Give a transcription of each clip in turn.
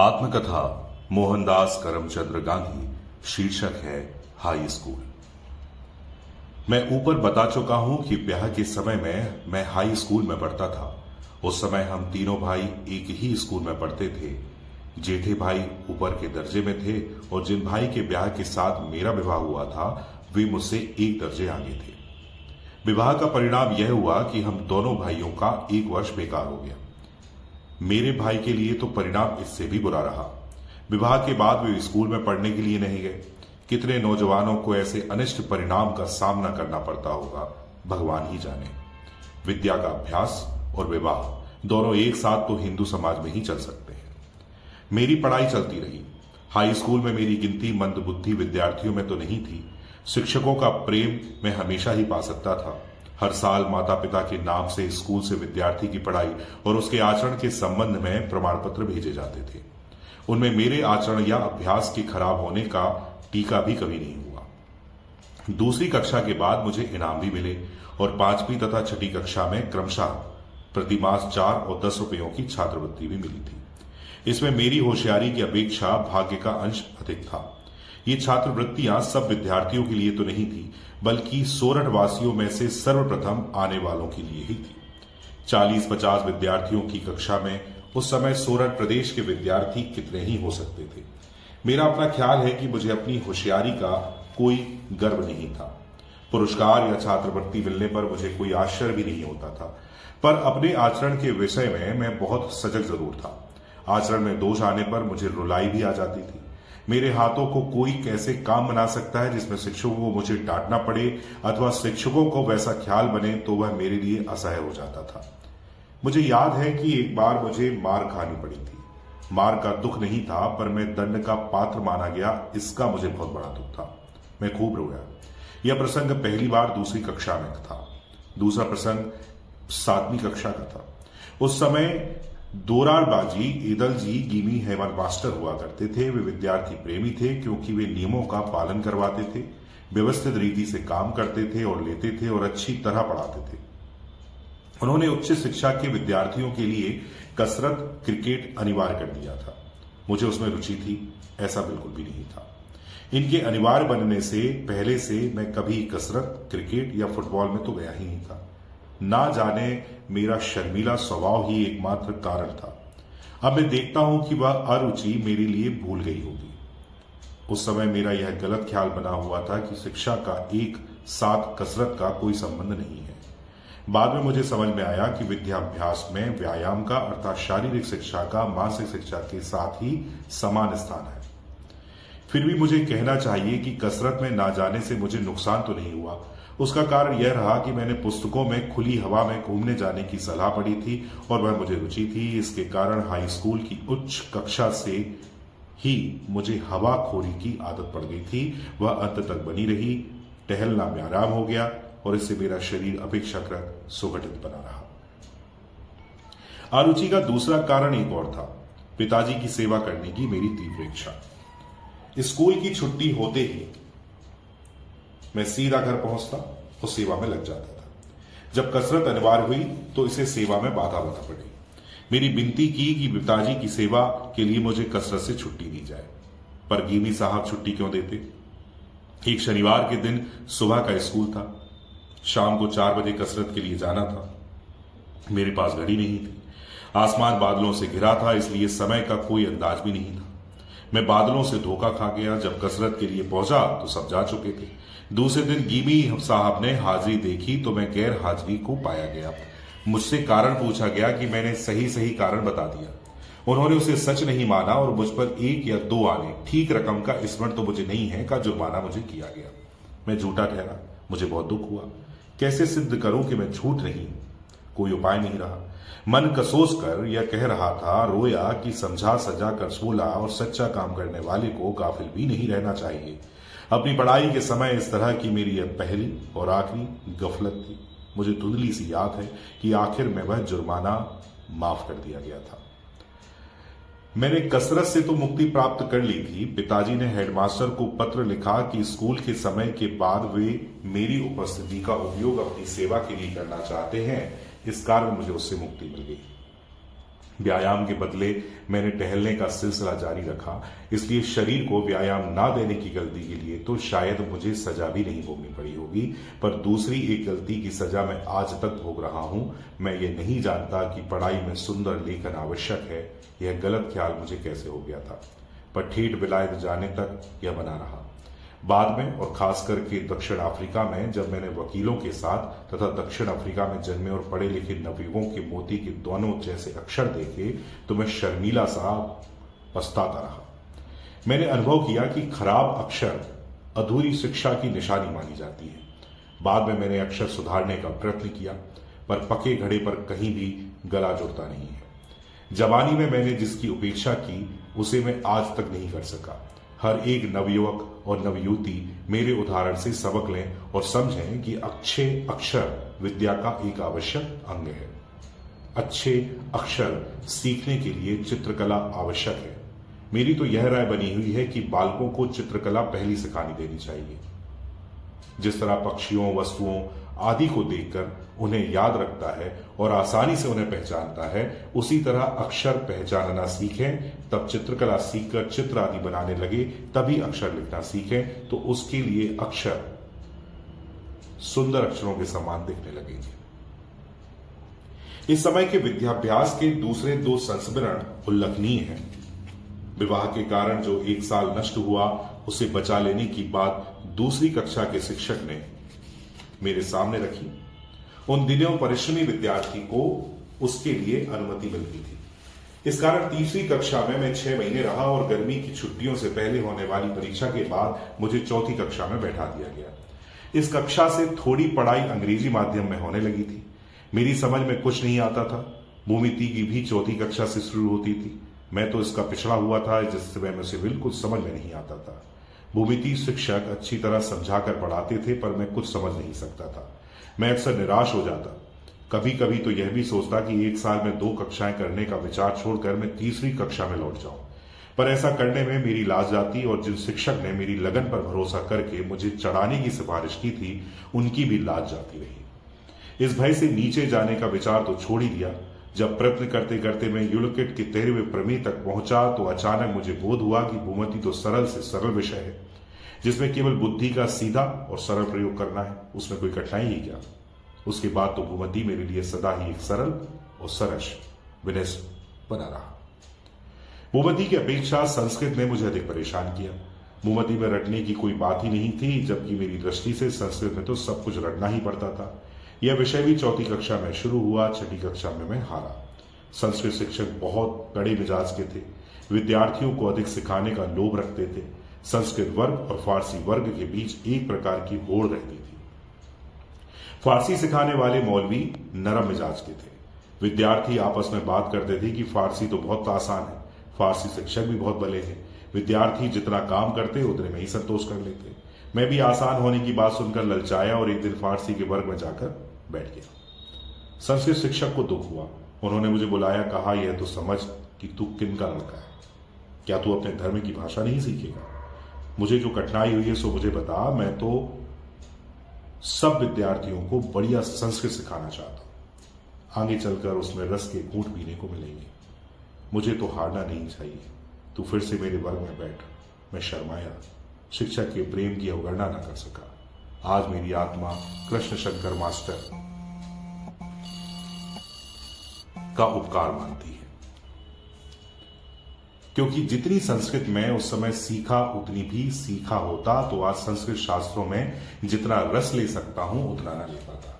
आत्मकथा, मोहनदास करमचंद्र गांधी, शीर्षक है हाई स्कूल। मैं ऊपर बता चुका हूँ कि ब्याह के समय में मैं हाई स्कूल में पढ़ता था। उस समय हम तीनों भाई एक ही स्कूल में पढ़ते थे। जेठे भाई ऊपर के दर्जे में थे और जिन भाई के ब्याह के साथ मेरा विवाह हुआ था, वे मुझसे एक दर्जे आगे थे। विवाह का परिणाम यह हुआ कि हम दोनों भाइयों का एक वर्ष बेकार हो गया। मेरे भाई के लिए तो परिणाम इससे भी बुरा रहा। विवाह के बाद वे स्कूल में पढ़ने के लिए नहीं गए। कितने नौजवानों को ऐसे अनिष्ट परिणाम का सामना करना पड़ता होगा, भगवान ही जाने। विद्या का अभ्यास और विवाह, दोनों एक साथ तो हिंदू समाज में ही चल सकते हैं। मेरी पढ़ाई चलती रही। हाई स्कूल में मेरी गिनती मंदबुद्धि विद्यार्थियों में तो नहीं थी। शिक्षकों का प्रेम मैं हमेशा ही पा सकता था। हर साल माता पिता के नाम से स्कूल से विद्यार्थी की पढ़ाई और उसके आचरण के संबंध में प्रमाण पत्र भेजे जाते थे। उनमें मेरे आचरण या अभ्यास के खराब होने का टीका भी कभी नहीं हुआ। दूसरी कक्षा के बाद मुझे इनाम भी मिले और पांचवी तथा छठी कक्षा में क्रमशः प्रतिमास चार और दस रुपयों की छात्रवृत्ति भी मिली थी। इसमें मेरी होशियारी की अपेक्षा भाग्य का अंश अधिक था। ये छात्रवृत्तियाँ सब विद्यार्थियों के लिए तो नहीं थी, बल्कि सोरठ वासियों में से सर्वप्रथम आने वालों के लिए ही थी। चालीस पचास विद्यार्थियों की कक्षा में उस समय सोरठ प्रदेश के विद्यार्थी कितने ही हो सकते थे। मेरा अपना ख्याल है कि मुझे अपनी होशियारी का कोई गर्व नहीं था। पुरस्कार या छात्रवृत्ति मिलने पर मुझे कोई आश्चर्य भी नहीं होता था। पर अपने आचरण के विषय में मैं बहुत सजग ज़रूर था। आचरण में दोष आने पर मुझे रुलाई भी आ जाती थी। मेरे हाथों को कोई कैसे काम बना सकता है जिसमें शिक्षकों को मुझे डांटना पड़े अथवा शिक्षकों को वैसा ख्याल बने तो वह मेरे लिए असह्य हो जाता था। मुझे याद है कि एक बार मुझे मार खानी पड़ी थी। मार का दुख नहीं था, पर मैं दंड का पात्र माना गया, इसका मुझे बहुत बड़ा दुख था। मैं खूब रोया। यह प्रसंग पहली बार दूसरी कक्षा में था। दूसरा प्रसंग सातवीं कक्षा का था। उस समय दोरारबाजी ईदल जी गिमी हेमन मास्टर हुआ करते थे। वे विद्यार्थी प्रेमी थे, क्योंकि वे नियमों का पालन करवाते थे, व्यवस्थित रीति से काम करते थे और लेते थे और अच्छी तरह पढ़ाते थे। उन्होंने उच्च शिक्षा के विद्यार्थियों के लिए कसरत, क्रिकेट अनिवार्य कर दिया था। मुझे उसमें रुचि थी, ऐसा बिल्कुल भी नहीं था। इनके अनिवार्य बनने से, पहले से मैं कभी कसरत, क्रिकेट या फुटबॉल में तो गया ही नहीं था। ना जाने मेरा शर्मीला स्वभाव ही एकमात्र कारण था। अब मैं देखता हूँ कि वह अरुचि मेरे लिए भूल गई होगी। उस समय मेरा यह गलत ख्याल बना हुआ था कि शिक्षा का एक साथ कसरत का कोई संबंध नहीं है। बाद में मुझे समझ में आया कि विद्याभ्यास में व्यायाम का अर्थात शारीरिक शिक्षा का मानसिक शिक्षा के साथ ही समान स्थान है। फिर भी मुझे कहना चाहिए कि कसरत में ना जाने से मुझे नुकसान तो नहीं हुआ उसका कारण यह रहा कि मैंने पुस्तकों में खुली हवा में घूमने जाने की सलाह पड़ी थी और वह मुझे रुचि थी। इसके कारण हाई स्कूल की उच्च कक्षा से ही मुझे हवा खोरी की आदत पड़ गई थी। वह अंत तक बनी रही, टहलना में आराम हो गया और इससे मेरा शरीर अपेक्षाकृत सुगठित बना रहा। आरुचि का दूसरा कारण एक और था। पिताजी की सेवा करने की मेरी तीव्र इच्छा। स्कूल की छुट्टी होते ही मैं सीधा घर पहुँचता और सेवा में लग जाता था। जब कसरत अनिवार्य हुई तो इसे सेवा में बाधा बना पड़ी। मेरी विनती की कि पिताजी की सेवा के लिए मुझे कसरत से छुट्टी दी जाए। पर गीमी साहब छुट्टी क्यों देते? एक शनिवार के दिन सुबह का स्कूल था। शाम को चार बजे कसरत के लिए जाना था। मेरे पास घड़ी नहीं थी। आसमान बादलों से घिरा था, इसलिए समय का कोई अंदाज भी नहीं था। मैं बादलों से धोखा खा गया, जब कसरत के लिए पहुँचा तो सब जा चुके थे। दूसरे दिन गीमी साहब ने हाजिरी देखी तो मैं गैर हाजिरी को पाया गया। मुझसे कारण पूछा गया कि मैंने सही सही कारण बता दिया। उन्होंने उसे सच नहीं माना और मुझ पर एक या दो आने। ठीक रकम का स्मरण तो मुझे नहीं है, का जुर्माना मुझे किया गया। मैं झूठा ठहरा, मुझे बहुत दुख हुआ। कैसे सिद्ध करूँ कि मैं झूठ नहीं? कोई उपाय नहीं रहा। मन कसोस कर यह कह रहा था, रोया कि समझा सजा कर सोला और सच्चा काम करने वाले को गाफिल भी नहीं रहना चाहिए। अपनी पढ़ाई के समय इस तरह की मेरी यह पहली और आखिरी गफलत थी। मुझे धुंधली सी याद है कि आखिर में वह जुर्माना माफ़ कर दिया गया था। मैंने कसरत से तो मुक्ति प्राप्त कर ली थी। पिताजी ने हेडमास्टर को पत्र लिखा कि स्कूल के समय के बाद वे मेरी उपस्थिति का उपयोग अपनी सेवा के लिए करना चाहते हैं। इस कारण मुझे उससे मुक्ति मिल गई। व्यायाम के बदले मैंने टहलने का सिलसिला जारी रखा। इसलिए शरीर को व्यायाम ना देने की गलती के लिए तो शायद मुझे सजा भी नहीं भोगनी पड़ी होगी, पर दूसरी एक गलती की सजा मैं आज तक भोग रहा हूँ। मैं ये नहीं जानता कि पढ़ाई में सुंदर लेखन आवश्यक है। यह गलत ख्याल मुझे कैसे हो गया था? पर ठेठ विलायत जाने तक यह बना रहा। बाद में और खास करके दक्षिण अफ्रीका में, जब मैंने वकीलों के साथ तथा दक्षिण अफ्रीका में जन्मे और पढ़े लिखे नवयुगों के मोती के दोनों जैसे अक्षर देखे तो मैं शर्मीला सा पछताता रहा। मैंने अनुभव किया कि खराब अक्षर अधूरी शिक्षा की निशानी मानी जाती है। बाद में मैंने अक्षर सुधारने का प्रयत्न किया, पर पके घड़े पर कहीं भी गला जुड़ता नहीं है। जवानी में मैंने जिसकी उपेक्षा की, उसे मैं आज तक नहीं कर सका। हर एक नवयुवक और नवयुवती मेरे उदाहरण से सबक लें और समझें कि अच्छे अक्षर विद्या का एक आवश्यक अंग है। अच्छे अक्षर सीखने के लिए चित्रकला आवश्यक है। मेरी तो यह राय बनी हुई है कि बालकों को चित्रकला पहली सिखानी देनी चाहिए। जिस तरह पक्षियों, वस्तुओं आदि को देखकर उन्हें याद रखता है और आसानी से उन्हें पहचानता है। उसी तरह अक्षर पहचानना सीखें, तब चित्रकला सीखकर चित्र आदि बनाने लगे, तभी अक्षर लिखना सीखें तो उसके लिए अक्षर सुंदर अक्षरों के समान दिखने लगेंगे इस समय के विद्याभ्यास के दूसरे दो संस्मरण उल्लेखनीय हैं। विवाह के कारण जो एक साल नष्ट हुआ, उसे बचा लेने की बात दूसरी कक्षा के शिक्षक ने मेरे सामने रखी। उन दिनों परिश्रमी विद्यार्थी को उसके लिए अनुमति मिल गई थी। इस कारण तीसरी कक्षा में मैं छह महीने रहा और गर्मी की छुट्टियों से पहले होने वाली परीक्षा के बाद मुझे चौथी कक्षा में बैठा दिया गया। इस कक्षा से थोड़ी पढ़ाई अंग्रेज़ी माध्यम में होने लगी थी। मेरी समझ में कुछ नहीं आता था। भूमिति की भी चौथी कक्षा से शुरू होती थी। मैं तो इसका पिछड़ा हुआ था, जिससे मैं मुझे बिल्कुल समझ में नहीं आता था। भूमिति शिक्षक अच्छी तरह समझा कर पढ़ाते थे, पर मैं कुछ समझ नहीं सकता था। मैं अक्सर निराश हो जाता। कभी कभी तो यह भी सोचता कि एक साल में दो कक्षाएँ करने का विचार छोड़कर मैं तीसरी कक्षा में लौट जाऊँ। पर ऐसा करने में मेरी लाज जाती और जिन शिक्षक ने मेरी लगन पर भरोसा करके मुझे चढ़ाने की सिफारिश की थी, उनकी भी लाज जाती रही। इस भय से नीचे जाने का विचार तो छोड़ ही दिया जब प्रयत्न करते करते मैं युलकिट के तेरहवें प्रमी तक पहुँचा तो अचानक मुझे बोध हुआ कि भूमति तो सरल से सरल विषय है, जिसमें केवल बुद्धि का सीधा और सरल प्रयोग करना है। उसमें कोई कठिनाई ही क्या? उसके बाद तो भूमति मेरे लिए सदा ही एक सरल और सरस विनय बना रहा। भूमति की अपेक्षा संस्कृत ने मुझे अधिक परेशान किया। भूमति में रटने की कोई बात ही नहीं थी, जबकि मेरी दृष्टि से संस्कृत में तो सब कुछ रटना ही पड़ता था। यह विषय भी चौथी कक्षा में शुरू हुआ, छठी कक्षा में मैं हारा। संस्कृत शिक्षक बहुत कड़े मिजाज के थे। विद्यार्थियों को अधिक सिखाने का लोभ रखते थे। संस्कृत वर्ग और फारसी वर्ग के बीच एक प्रकार की होड़ रहती थी। फारसी सिखाने वाले मौलवी नरम मिजाज के थे। विद्यार्थी आपस में बात करते थे कि फारसी तो बहुत आसान है। फारसी शिक्षक भी बहुत भले हैं। विद्यार्थी जितना काम करते, उतने में ही संतोष कर लेते। मैं भी आसान होने की बात सुनकर ललचाया और एक दिन फारसी के वर्ग में जाकर बैठ गया। संस्कृत शिक्षक को दुख हुआ। उन्होंने मुझे बुलाया, कहा, यह तो समझ कि तू किन का लड़का है। क्या तू अपने धर्म की भाषा नहीं सीखेगा? मुझे जो कठिनाई हुई है, सो मुझे बता। मैं तो सब विद्यार्थियों को बढ़िया संस्कृत सिखाना चाहता हूँ। आगे चलकर उसमें रस के घूट पीने को मिलेंगे। मुझे तो हारना नहीं चाहिए। तू फिर से मेरे वर्ग में बैठ। मैं शर्माया। शिक्षक के प्रेम की अवगणना न कर सका। आज मेरी आत्मा कृष्ण शंकर मास्टर का उपकार मानती है। क्योंकि जितनी संस्कृत में उस समय सीखा, उतनी भी सीखा होता तो आज संस्कृत शास्त्रों में जितना रस ले सकता हूँ, उतना ना ले पाता।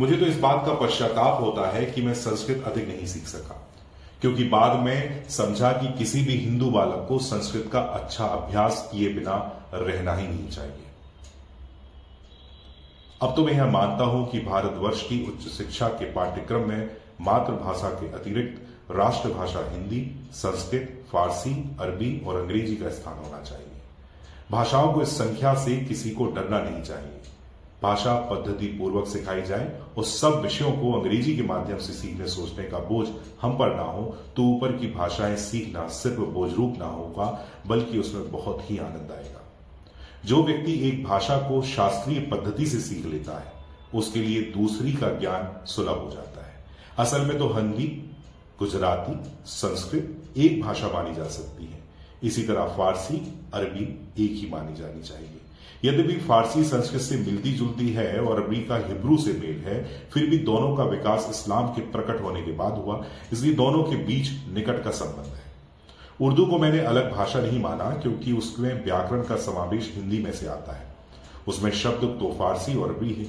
मुझे तो इस बात का पश्चाताप होता है कि मैं संस्कृत अधिक नहीं सीख सका, क्योंकि बाद में समझा कि किसी भी हिंदू बालक को संस्कृत का अच्छा अभ्यास किए बिना रहना ही नहीं चाहिए। अब तो मैं यह मानता हूँ कि भारतवर्ष की उच्च शिक्षा के पाठ्यक्रम में मातृभाषा के अतिरिक्त राष्ट्रभाषा हिंदी, संस्कृत, फारसी, अरबी और अंग्रेज़ी का स्थान होना चाहिए। भाषाओं को इस संख्या से किसी को डरना नहीं चाहिए। भाषा पद्धति पूर्वक सिखाई जाए और सब विषयों को अंग्रेज़ी के माध्यम से सीखने सोचने का बोझ हम पर ना हो तो ऊपर की भाषाएँ सीखना सिर्फ़ बोझ रूप ना होगा, बल्कि उसमें बहुत ही आनंद आएगा। जो व्यक्ति एक भाषा को शास्त्रीय पद्धति से सीख लेता है, उसके लिए दूसरी का ज्ञान सुलभ हो जाता है। असल में तो हिंदी, गुजराती, संस्कृत एक भाषा मानी जा सकती है। इसी तरह फारसी, अरबी एक ही मानी जानी चाहिए। यद्यपि फारसी संस्कृत से मिलती जुलती है और अरबी का हिब्रू से मेल है, फिर भी दोनों का विकास इस्लाम के प्रकट होने के बाद हुआ, इसलिए दोनों के बीच निकट का संबंध है। उर्दू को मैंने अलग भाषा नहीं माना, क्योंकि उसमें व्याकरण का समावेश हिंदी में से आता है। उसमें शब्द तो फारसी और अरबी है।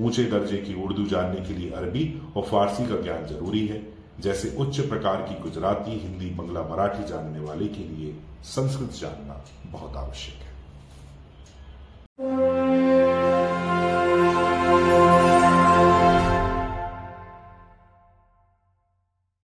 ऊँचे दर्जे की उर्दू जानने के लिए अरबी और फारसी का ज्ञान ज़रूरी है। जैसे उच्च प्रकार की गुजराती, हिंदी, बंगला, मराठी जानने वाले के लिए संस्कृत जानना बहुत आवश्यक है।